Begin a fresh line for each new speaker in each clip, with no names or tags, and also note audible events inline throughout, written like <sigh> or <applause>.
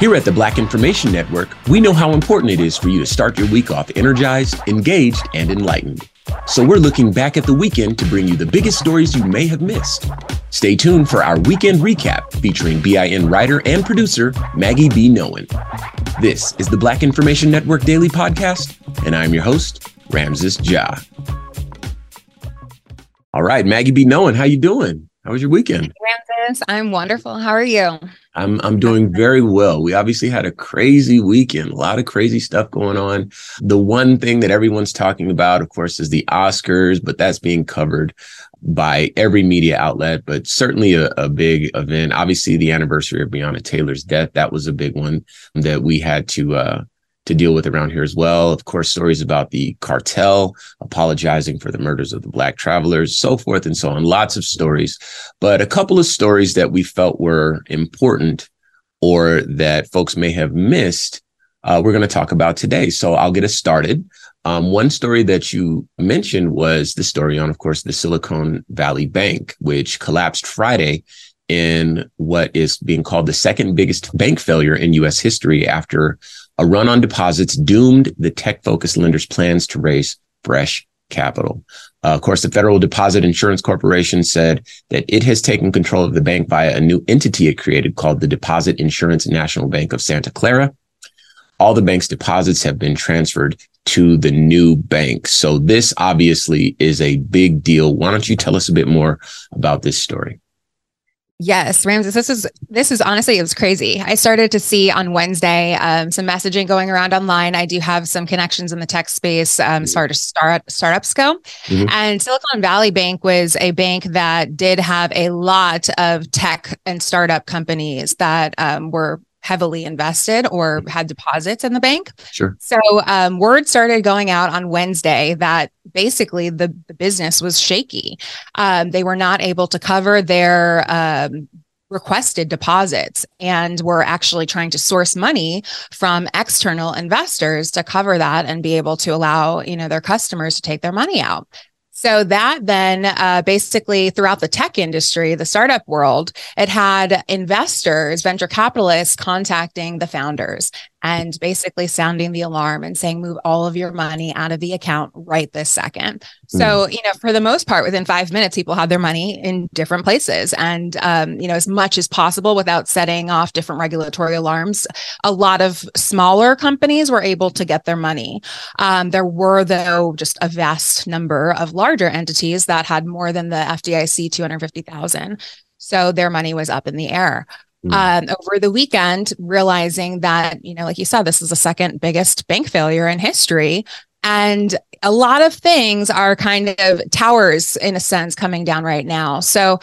Here at the Black Information Network, we know how important it is for you to start your week off energized, engaged, and enlightened. So we're looking back at the weekend to bring you the biggest stories you may have missed. Stay tuned for our weekend recap featuring BIN writer and producer Maggie B. Nowen. This is the Black Information Network Daily Podcast, and I'm your host, Ramses Ja. All right, Maggie B. Nowen, how you doing? How was your weekend?
Ramses, I'm wonderful. How are you?
I'm I'm doing very well. We obviously had a crazy weekend, a lot of crazy stuff going on. The one thing that everyone's talking about, of course, is the Oscars, but that's being covered by every media outlet, but certainly a, a big event. Obviously, the anniversary of Breonna Taylor's death, that was a big one that we had to uh to deal with around here as well. Of course, stories about the cartel apologizing for the murders of the black travelers, so forth and so on. Lots of stories, but a couple of stories that we felt were important or that folks may have missed. Uh, we're going to talk about today. So I'll get us started. Um, one story that you mentioned was the story on, of course, the Silicon Valley Bank, which collapsed Friday in what is being called the second biggest bank failure in U.S. history after a run on deposits doomed the tech focused lenders' plans to raise fresh capital. Uh, of course, the Federal Deposit Insurance Corporation said that it has taken control of the bank via a new entity it created called the Deposit Insurance National Bank of Santa Clara. All the bank's deposits have been transferred to the new bank. So this obviously is a big deal. Why don't you tell us a bit more about this story?
Yes, Ramses, this is this is honestly it was crazy. I started to see on Wednesday um, some messaging going around online. I do have some connections in the tech space um, as far as start startups go, mm-hmm. and Silicon Valley Bank was a bank that did have a lot of tech and startup companies that um, were heavily invested or had deposits in the bank.
Sure.
So um, word started going out on Wednesday that basically the, the business was shaky. Um, they were not able to cover their um, requested deposits and were actually trying to source money from external investors to cover that and be able to allow you know their customers to take their money out so that then uh, basically throughout the tech industry, the startup world, it had investors, venture capitalists contacting the founders and basically sounding the alarm and saying, move all of your money out of the account right this second. Mm. So, you know, for the most part, within five minutes, people had their money in different places. And, um, you know, as much as possible without setting off different regulatory alarms, a lot of smaller companies were able to get their money. Um, there were, though, just a vast number of larger entities that had more than the FDIC 250,000. So their money was up in the air. Mm. um, over the weekend, realizing that, you know, like you said, this is the second biggest bank failure in history. And a lot of things are kind of towers in a sense coming down right now. So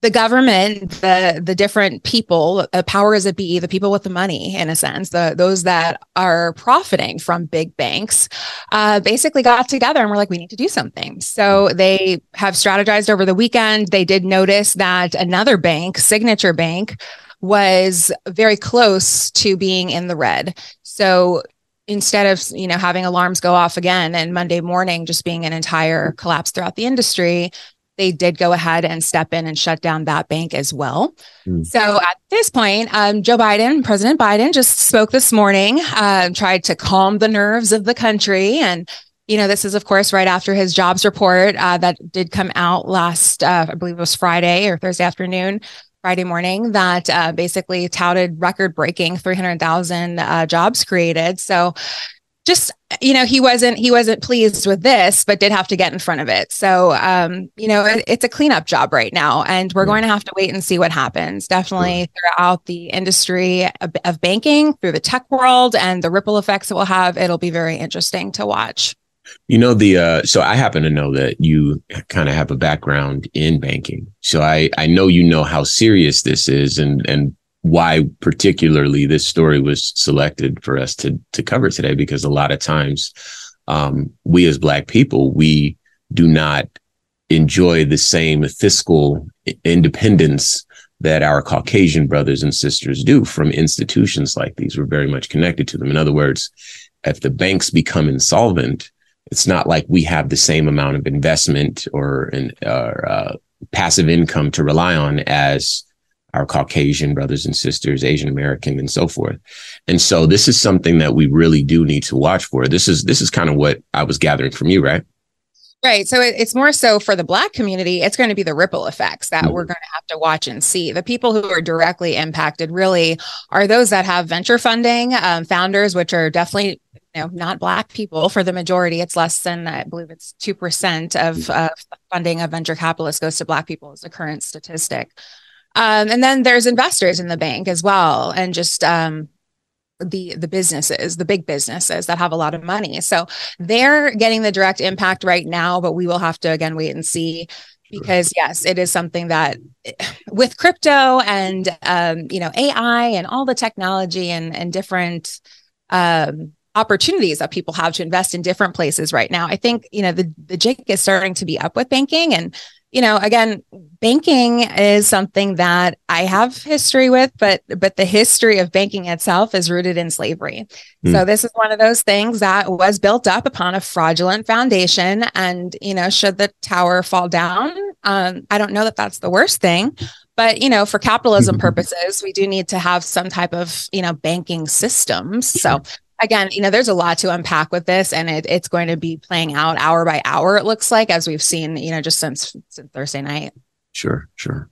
the government, the the different people, the powers that be, the people with the money, in a sense, the those that are profiting from big banks, uh, basically got together and were like, we need to do something. So they have strategized over the weekend. They did notice that another bank, Signature Bank, was very close to being in the red. So instead of you know having alarms go off again and Monday morning just being an entire collapse throughout the industry, they did go ahead and step in and shut down that bank as well. Mm. So at this point, um, Joe Biden, President Biden, just spoke this morning, uh, tried to calm the nerves of the country. And, you know, this is, of course, right after his jobs report uh, that did come out last, uh, I believe it was Friday or Thursday afternoon. Friday morning that uh, basically touted record breaking 300,000 uh, jobs created. So just you know he wasn't he wasn't pleased with this but did have to get in front of it. So um you know it, it's a cleanup job right now and we're going to have to wait and see what happens. Definitely throughout the industry of, of banking through the tech world and the ripple effects it will have it'll be very interesting to watch.
You know the uh so I happen to know that you kind of have a background in banking. So I I know you know how serious this is and and why particularly this story was selected for us to to cover today because a lot of times um, we as black people we do not enjoy the same fiscal independence that our caucasian brothers and sisters do from institutions like these. We're very much connected to them. In other words if the banks become insolvent it's not like we have the same amount of investment or an or, uh, passive income to rely on as our Caucasian brothers and sisters, Asian American, and so forth. And so this is something that we really do need to watch for. This is this is kind of what I was gathering from you, right?
Right. So it's more so for the Black community, it's going to be the ripple effects that mm-hmm. we're going to have to watch and see. The people who are directly impacted really are those that have venture funding, um, founders, which are definitely you know, not Black people for the majority. It's less than, I believe it's 2% of uh, funding of venture capitalists goes to Black people, is the current statistic. Um, and then there's investors in the bank as well, and just um, the the businesses, the big businesses that have a lot of money. So they're getting the direct impact right now, but we will have to again wait and see because yes it is something that <sighs> with crypto and um, you know ai and all the technology and and different um, opportunities that people have to invest in different places right now i think you know the the jig is starting to be up with banking and you know, again, banking is something that I have history with, but but the history of banking itself is rooted in slavery. Mm. So this is one of those things that was built up upon a fraudulent foundation. And you know, should the tower fall down, um, I don't know that that's the worst thing, but you know, for capitalism <laughs> purposes, we do need to have some type of you know banking systems. So again, you know, there's a lot to unpack with this, and it, it's going to be playing out hour by hour. It looks like as we've seen, you know, just since, since Thursday night.
Sure, sure.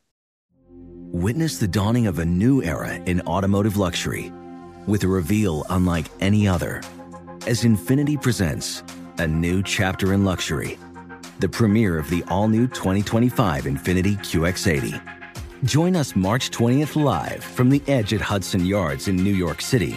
Witness the dawning of a new era in automotive luxury, with a reveal unlike any other, as Infiniti presents a new chapter in luxury, the premiere of the all-new 2025 Infiniti QX80. Join us March 20th live from the Edge at Hudson Yards in New York City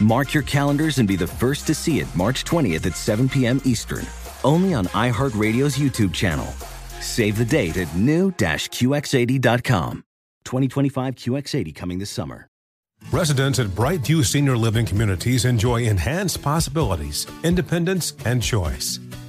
Mark your calendars and be the first to see it March 20th at 7 p.m. Eastern, only on iHeartRadio's YouTube channel. Save the date at new-QX80.com. 2025 QX80 coming this summer.
Residents at Brightview Senior Living Communities enjoy enhanced possibilities, independence, and choice.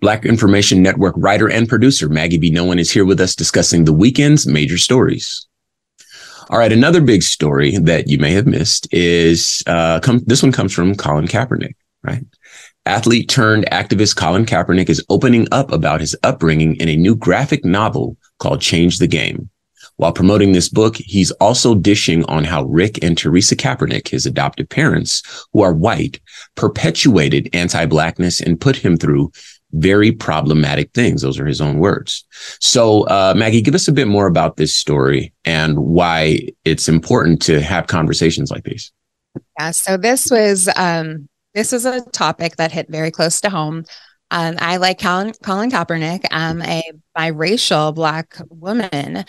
Black Information Network writer and producer Maggie B. Nolan is here with us discussing the weekend's major stories. All right, another big story that you may have missed is uh, come, this one comes from Colin Kaepernick, right? Athlete turned activist Colin Kaepernick is opening up about his upbringing in a new graphic novel called Change the Game. While promoting this book, he's also dishing on how Rick and Teresa Kaepernick, his adoptive parents, who are white, perpetuated anti-blackness and put him through very problematic things. Those are his own words. So, uh, Maggie, give us a bit more about this story and why it's important to have conversations like these.
Yeah. So this was um, this was a topic that hit very close to home. Um, I like Colin, Colin Kaepernick. I'm a biracial Black woman.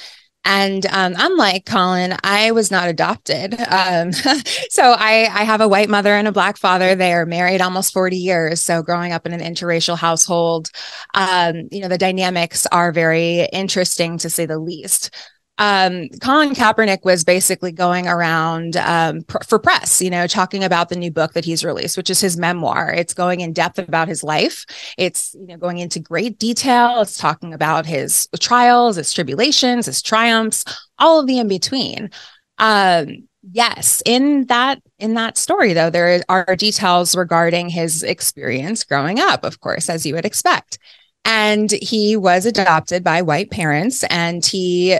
And um, unlike Colin, I was not adopted. Um, <laughs> so I, I have a white mother and a black father. They are married almost 40 years. So growing up in an interracial household, um, you know, the dynamics are very interesting to say the least um, Colin Kaepernick was basically going around um, pr- for press, you know, talking about the new book that he's released, which is his memoir. It's going in depth about his life. It's you know going into great detail. It's talking about his trials, his tribulations, his triumphs, all of the in between. Um, yes, in that in that story, though, there are details regarding his experience growing up, of course, as you would expect. And he was adopted by white parents, and he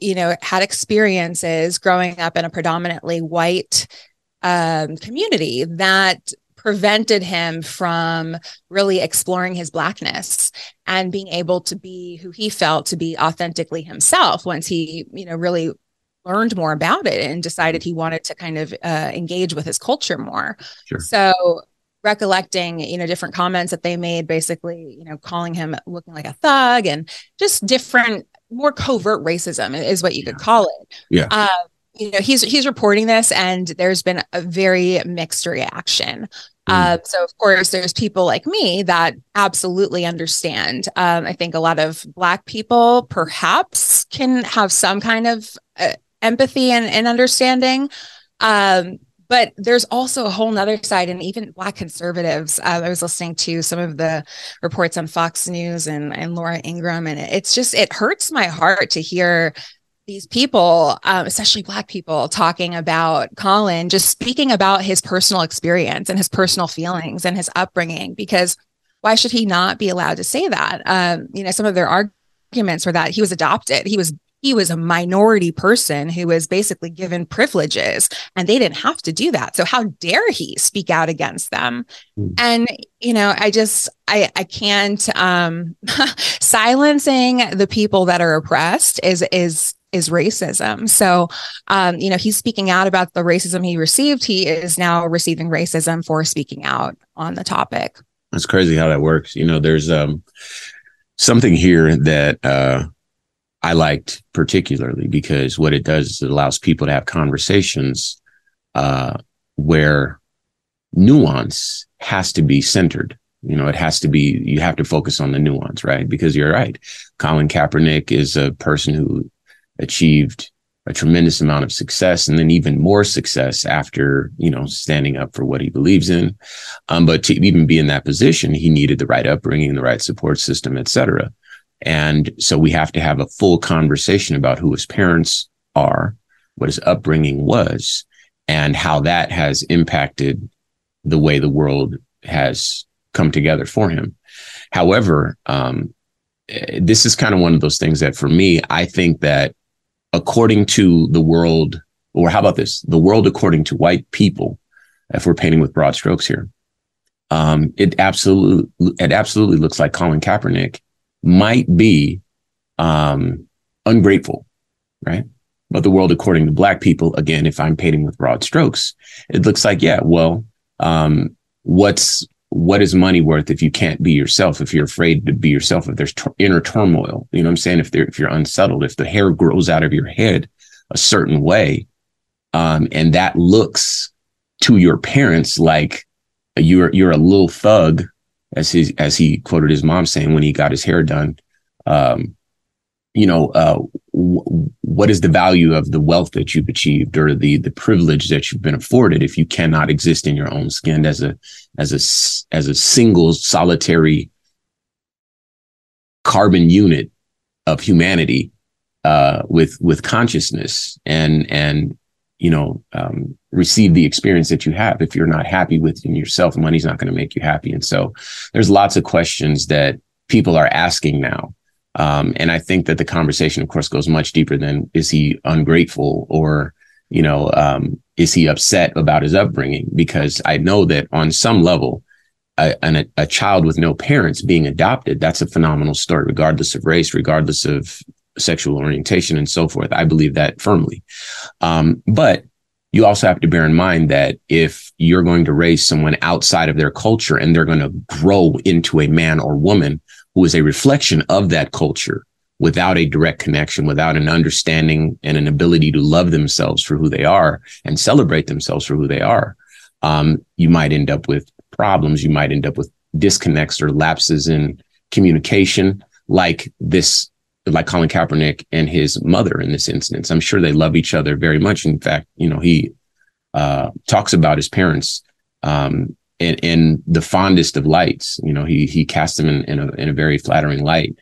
you know, had experiences growing up in a predominantly white um, community that prevented him from really exploring his blackness and being able to be who he felt to be authentically himself once he you know really learned more about it and decided he wanted to kind of uh, engage with his culture more sure. so recollecting you know different comments that they made basically you know calling him looking like a thug and just different more covert racism is what you could call it.
Yeah. Um,
you know, he's he's reporting this, and there's been a very mixed reaction. Mm. Uh, so of course, there's people like me that absolutely understand. Um, I think a lot of Black people perhaps can have some kind of uh, empathy and, and understanding. Um, but there's also a whole nother side, and even Black conservatives. Uh, I was listening to some of the reports on Fox News and, and Laura Ingraham, and it's just, it hurts my heart to hear these people, um, especially Black people, talking about Colin, just speaking about his personal experience and his personal feelings and his upbringing, because why should he not be allowed to say that? Um, you know, some of their arguments were that he was adopted, he was he was a minority person who was basically given privileges and they didn't have to do that so how dare he speak out against them mm. and you know i just i i can't um <laughs> silencing the people that are oppressed is is is racism. So, um, you know, he's speaking out about the racism he received. He is now receiving racism for speaking out on the topic.
That's crazy how that works. You know, there's um, something here that uh, I liked particularly because what it does is it allows people to have conversations uh, where nuance has to be centered. You know, it has to be, you have to focus on the nuance, right? Because you're right. Colin Kaepernick is a person who achieved a tremendous amount of success and then even more success after, you know, standing up for what he believes in. Um, but to even be in that position, he needed the right upbringing, the right support system, et cetera. And so we have to have a full conversation about who his parents are, what his upbringing was, and how that has impacted the way the world has come together for him. However, um, this is kind of one of those things that for me, I think that according to the world or how about this? The world according to white people, if we're painting with broad strokes here. Um, it absolutely, it absolutely looks like Colin Kaepernick might be, um, ungrateful, right? But the world according to black people, again, if I'm painting with broad strokes, it looks like, yeah, well, um, what's, what is money worth if you can't be yourself, if you're afraid to be yourself, if there's inner turmoil, you know what I'm saying? If if you're unsettled, if the hair grows out of your head a certain way, um, and that looks to your parents like you're, you're a little thug, as he, as he quoted his mom saying when he got his hair done. Um, you know, uh, w- what is the value of the wealth that you've achieved or the the privilege that you've been afforded if you cannot exist in your own skin as a as a as a single solitary carbon unit of humanity uh, with with consciousness and and you know um, receive the experience that you have. If you're not happy within yourself money's not going to make you happy. And so there's lots of questions that people are asking now. Um, and I think that the conversation, of course, goes much deeper than is he ungrateful or, you know, um, is he upset about his upbringing? Because I know that on some level, a, a, a, child with no parents being adopted, that's a phenomenal story, regardless of race, regardless of sexual orientation and so forth. I believe that firmly. Um, but you also have to bear in mind that if you're going to raise someone outside of their culture and they're going to grow into a man or woman who is a reflection of that culture without a direct connection, without an understanding and an ability to love themselves for who they are and celebrate themselves for who they are, um, you might end up with problems. You might end up with disconnects or lapses in communication, like this, like Colin Kaepernick and his mother in this instance. I'm sure they love each other very much. In fact, you know, he uh, talks about his parents um, in, in the fondest of lights. You know, he he cast them in, in a in a very flattering light.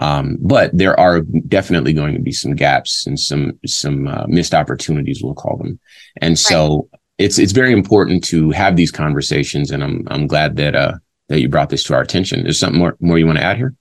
Um, but there are definitely going to be some gaps and some some uh, missed opportunities, we'll call them. And so right. it's it's very important to have these conversations. And I'm I'm glad that uh that you brought this to our attention. Is something more more you want to add here?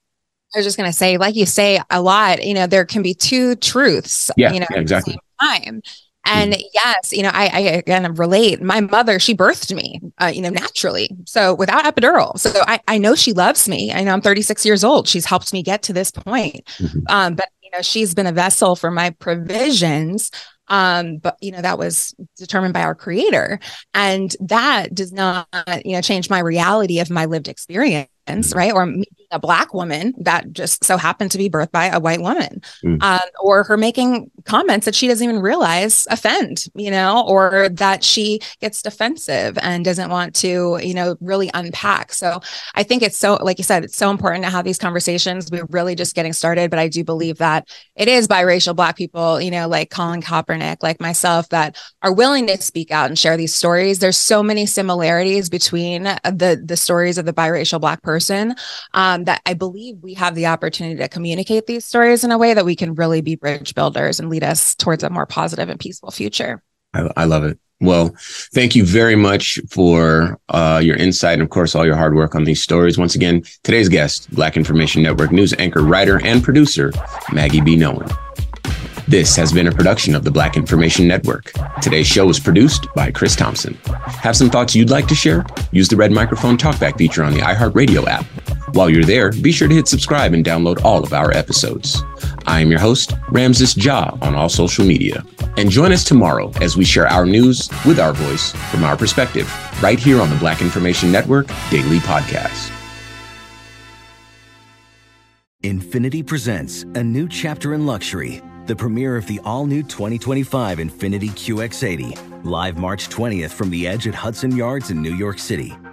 I was just going to say, like you say a lot, you know, there can be two truths.
Yeah,
you know,
yeah, exactly.
time. And mm. yes, you know, I, I again relate. My mother, she birthed me, uh, you know, naturally. So without epidural. So I, I know she loves me. I know I'm 36 years old. She's helped me get to this point. Mm-hmm. Um, but you know, she's been a vessel for my provisions. Um, but you know, that was determined by our creator. And that does not, you know, change my reality of my lived experience, mm-hmm. right? Or a black woman that just so happened to be birthed by a white woman, mm. um, or her making comments that she doesn't even realize offend, you know, or that she gets defensive and doesn't want to, you know, really unpack. So I think it's so, like you said, it's so important to have these conversations. We're really just getting started, but I do believe that it is biracial black people, you know, like Colin Kaepernick, like myself, that are willing to speak out and share these stories. There's so many similarities between the the stories of the biracial black person. Um, um, that I believe we have the opportunity to communicate these stories in a way that we can really be bridge builders and lead us towards a more positive and peaceful future.
I, I love it. Well, thank you very much for uh, your insight and, of course, all your hard work on these stories. Once again, today's guest, Black Information Network news anchor, writer, and producer, Maggie B. Nolan. This has been a production of the Black Information Network. Today's show was produced by Chris Thompson. Have some thoughts you'd like to share? Use the red microphone talkback feature on the iHeartRadio app. While you're there, be sure to hit subscribe and download all of our episodes. I am your host, Ramses Ja, on all social media. And join us tomorrow as we share our news with our voice from our perspective, right here on the Black Information Network Daily Podcast.
Infiniti presents a new chapter in luxury the premiere of the all new 2025 Infiniti QX80, live March 20th from the edge at Hudson Yards in New York City,